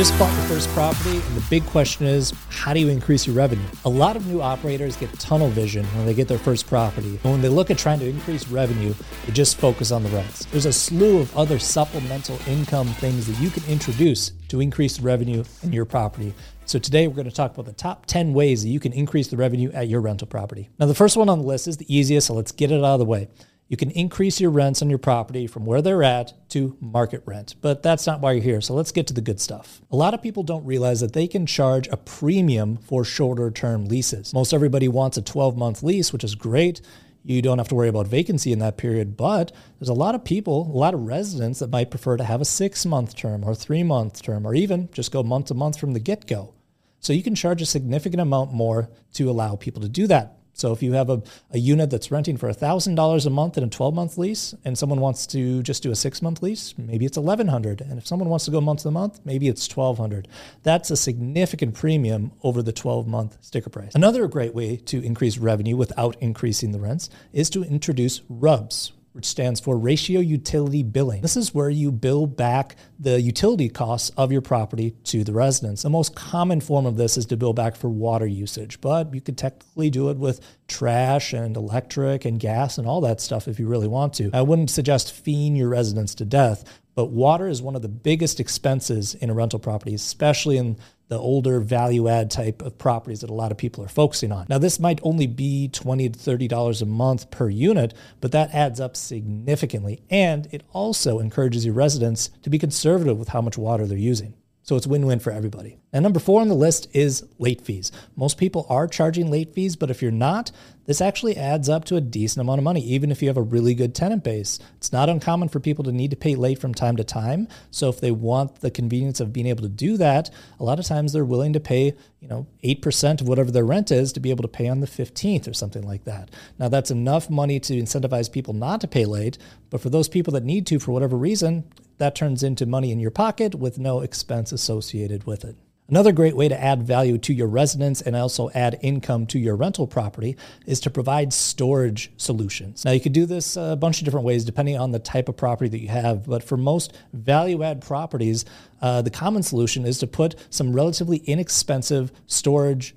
Just bought your first property, and the big question is, how do you increase your revenue? A lot of new operators get tunnel vision when they get their first property. And when they look at trying to increase revenue, they just focus on the rents. There's a slew of other supplemental income things that you can introduce to increase revenue in your property. So today we're going to talk about the top 10 ways that you can increase the revenue at your rental property. Now, the first one on the list is the easiest, so let's get it out of the way you can increase your rents on your property from where they're at to market rent. But that's not why you're here. So let's get to the good stuff. A lot of people don't realize that they can charge a premium for shorter term leases. Most everybody wants a 12 month lease, which is great. You don't have to worry about vacancy in that period, but there's a lot of people, a lot of residents that might prefer to have a six month term or three month term, or even just go month to month from the get go. So you can charge a significant amount more to allow people to do that. So if you have a, a unit that's renting for $1,000 a month in a 12 month lease and someone wants to just do a six month lease, maybe it's 1100 And if someone wants to go month to month, maybe it's 1200 That's a significant premium over the 12 month sticker price. Another great way to increase revenue without increasing the rents is to introduce RUBS, which stands for ratio utility billing. This is where you bill back the utility costs of your property to the residents. The most common form of this is to bill back for water usage, but you could technically do it with trash and electric and gas and all that stuff if you really want to. I wouldn't suggest feeing your residents to death, but water is one of the biggest expenses in a rental property, especially in the older value add type of properties that a lot of people are focusing on. Now, this might only be 20 to $30 a month per unit, but that adds up significantly. And it also encourages your residents to be conservative with how much water they're using. So it's win win for everybody. And number four on the list is late fees. Most people are charging late fees, but if you're not, this actually adds up to a decent amount of money, even if you have a really good tenant base. It's not uncommon for people to need to pay late from time to time. So if they want the convenience of being able to do that, a lot of times they're willing to pay, you know, 8% of whatever their rent is to be able to pay on the 15th or something like that. Now that's enough money to incentivize people not to pay late, but for those people that need to for whatever reason, that turns into money in your pocket with no expense associated with it. Another great way to add value to your residence and also add income to your rental property is to provide storage solutions. Now, you could do this a bunch of different ways depending on the type of property that you have, but for most value add properties, uh, the common solution is to put some relatively inexpensive storage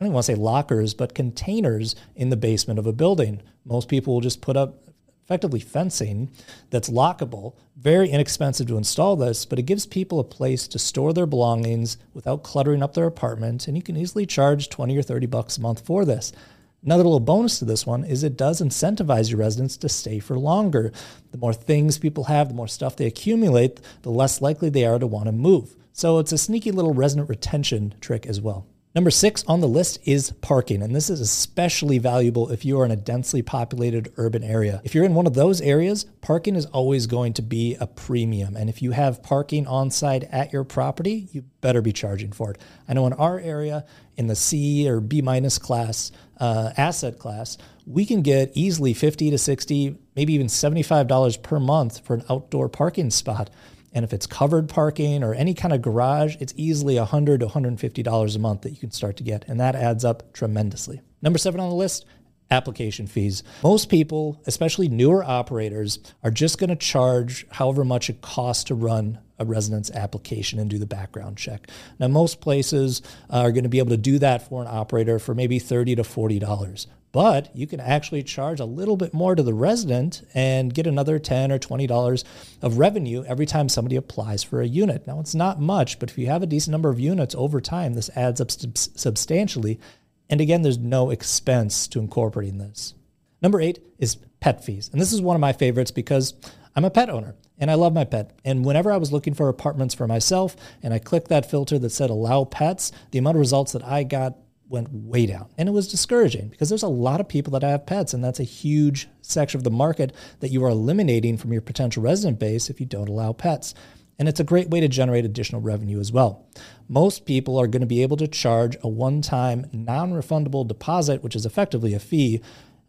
I don't want to say lockers, but containers in the basement of a building. Most people will just put up effectively fencing that's lockable. Very inexpensive to install this, but it gives people a place to store their belongings without cluttering up their apartment, and you can easily charge 20 or 30 bucks a month for this. Another little bonus to this one is it does incentivize your residents to stay for longer. The more things people have, the more stuff they accumulate, the less likely they are to want to move. So it's a sneaky little resident retention trick as well. Number six on the list is parking, and this is especially valuable if you are in a densely populated urban area. If you're in one of those areas, parking is always going to be a premium. And if you have parking on site at your property, you better be charging for it. I know in our area, in the C or B minus class, uh, asset class, we can get easily 50 to 60, maybe even $75 per month for an outdoor parking spot. And if it's covered parking or any kind of garage, it's easily 100 to $150 a month that you can start to get. And that adds up tremendously. Number seven on the list application fees. Most people, especially newer operators, are just going to charge however much it costs to run a residence application and do the background check. Now, most places uh, are going to be able to do that for an operator for maybe 30 to $40 but you can actually charge a little bit more to the resident and get another 10 or 20 dollars of revenue every time somebody applies for a unit. Now it's not much but if you have a decent number of units over time this adds up substantially. And again there's no expense to incorporating this. Number eight is pet fees. And this is one of my favorites because I'm a pet owner and I love my pet. And whenever I was looking for apartments for myself and I clicked that filter that said allow pets, the amount of results that I got went way down. And it was discouraging because there's a lot of people that have pets, and that's a huge section of the market that you are eliminating from your potential resident base if you don't allow pets. And it's a great way to generate additional revenue as well. Most people are going to be able to charge a one time non refundable deposit, which is effectively a fee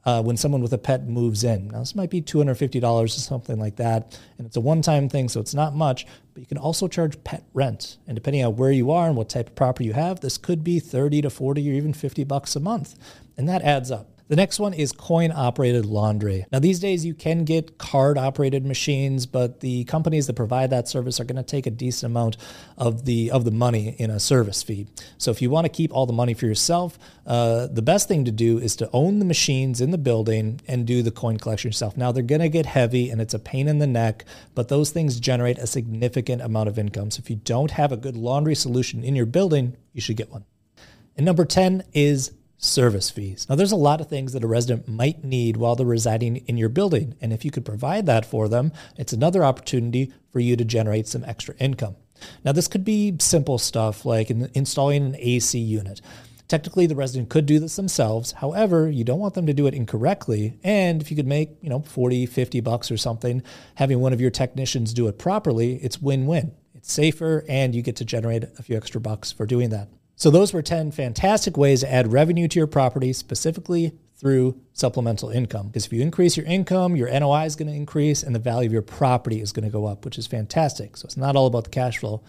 uh, when someone with a pet moves in. Now, this might be $250 or something like that, and it's a one time thing, so it's not much, but you can also charge pet rent. And depending on where you are and what type of property you have, this could be 30 to 40 or even 50 bucks a month. And that adds up. The next one is coin operated laundry. Now, these days you can get card operated machines, but the companies that provide that service are going to take a decent amount of the of the money in a service fee. So, if you want to keep all the money for yourself, uh, the best thing to do is to own the machines in the building and do the coin collection yourself. Now, they're going to get heavy and it's a pain in the neck, but those things generate a significant amount of income. So, if you don't have a good laundry solution in your building, you should get one. And number 10 is service fees. Now, there's a lot of things that a resident might need while they're residing in your building. And if you could provide that for them, it's another opportunity for you to generate some extra income. Now, this could be simple stuff like installing an AC unit. Technically, the resident could do this themselves. However, you don't want them to do it incorrectly. And if you could make, you know, 40, 50 bucks or something, having one of your technicians do it properly, it's win-win. It's safer and you get to generate a few extra bucks for doing that. So, those were 10 fantastic ways to add revenue to your property, specifically through supplemental income. Because if you increase your income, your NOI is going to increase and the value of your property is going to go up, which is fantastic. So, it's not all about the cash flow.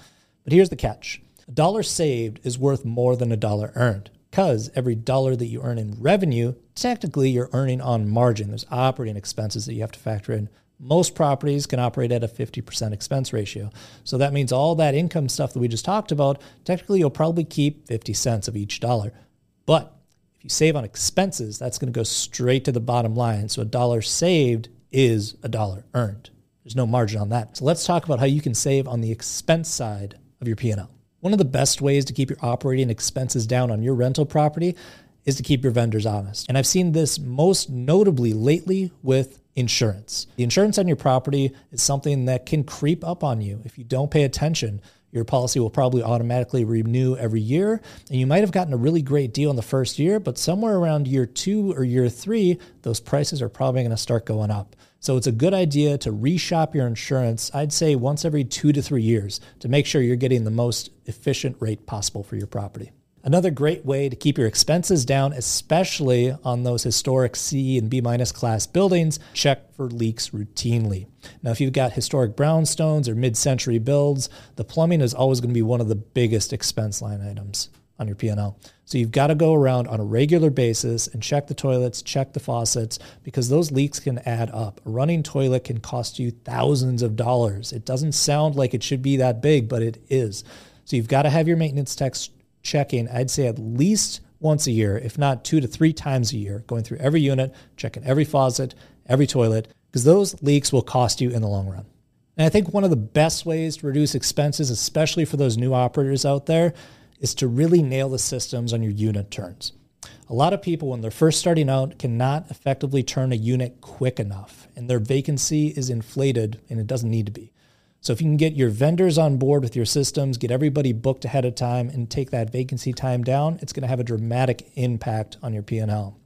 But here's the catch a dollar saved is worth more than a dollar earned because every dollar that you earn in revenue, technically you're earning on margin. There's operating expenses that you have to factor in most properties can operate at a 50% expense ratio. So that means all that income stuff that we just talked about, technically you'll probably keep 50 cents of each dollar. But if you save on expenses, that's going to go straight to the bottom line. So a dollar saved is a dollar earned. There's no margin on that. So let's talk about how you can save on the expense side of your P&L. One of the best ways to keep your operating expenses down on your rental property is to keep your vendors honest. And I've seen this most notably lately with insurance. The insurance on your property is something that can creep up on you if you don't pay attention. Your policy will probably automatically renew every year, and you might have gotten a really great deal in the first year, but somewhere around year two or year three, those prices are probably going to start going up. So it's a good idea to reshop your insurance, I'd say once every two to three years, to make sure you're getting the most efficient rate possible for your property. Another great way to keep your expenses down, especially on those historic C and B minus class buildings, check for leaks routinely. Now, if you've got historic brownstones or mid century builds, the plumbing is always going to be one of the biggest expense line items on your P&L. So you've got to go around on a regular basis and check the toilets, check the faucets, because those leaks can add up. A running toilet can cost you thousands of dollars. It doesn't sound like it should be that big, but it is. So you've got to have your maintenance techs checking, I'd say at least once a year, if not two to three times a year, going through every unit, checking every faucet, every toilet, because those leaks will cost you in the long run. And I think one of the best ways to reduce expenses, especially for those new operators out there, is to really nail the systems on your unit turns. A lot of people, when they're first starting out, cannot effectively turn a unit quick enough, and their vacancy is inflated and it doesn't need to be. So if you can get your vendors on board with your systems, get everybody booked ahead of time and take that vacancy time down, it's going to have a dramatic impact on your P&L.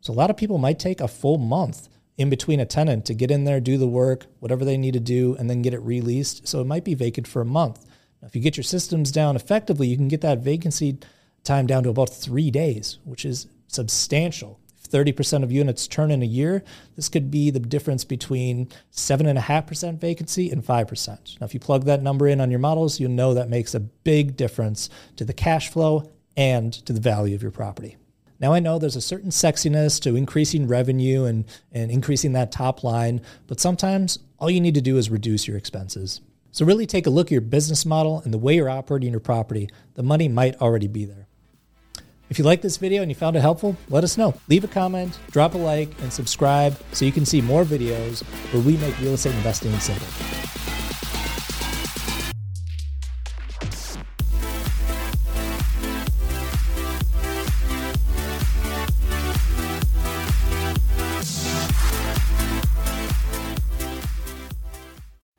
So a lot of people might take a full month in between a tenant to get in there, do the work, whatever they need to do, and then get it released. So it might be vacant for a month. Now, if you get your systems down effectively, you can get that vacancy time down to about three days, which is substantial. 30% of units turn in a year, this could be the difference between 7.5% vacancy and 5%. Now, if you plug that number in on your models, you'll know that makes a big difference to the cash flow and to the value of your property. Now, I know there's a certain sexiness to increasing revenue and, and increasing that top line, but sometimes all you need to do is reduce your expenses. So, really take a look at your business model and the way you're operating your property. The money might already be there. If you like this video and you found it helpful, let us know. Leave a comment, drop a like, and subscribe so you can see more videos where we make real estate investing simple.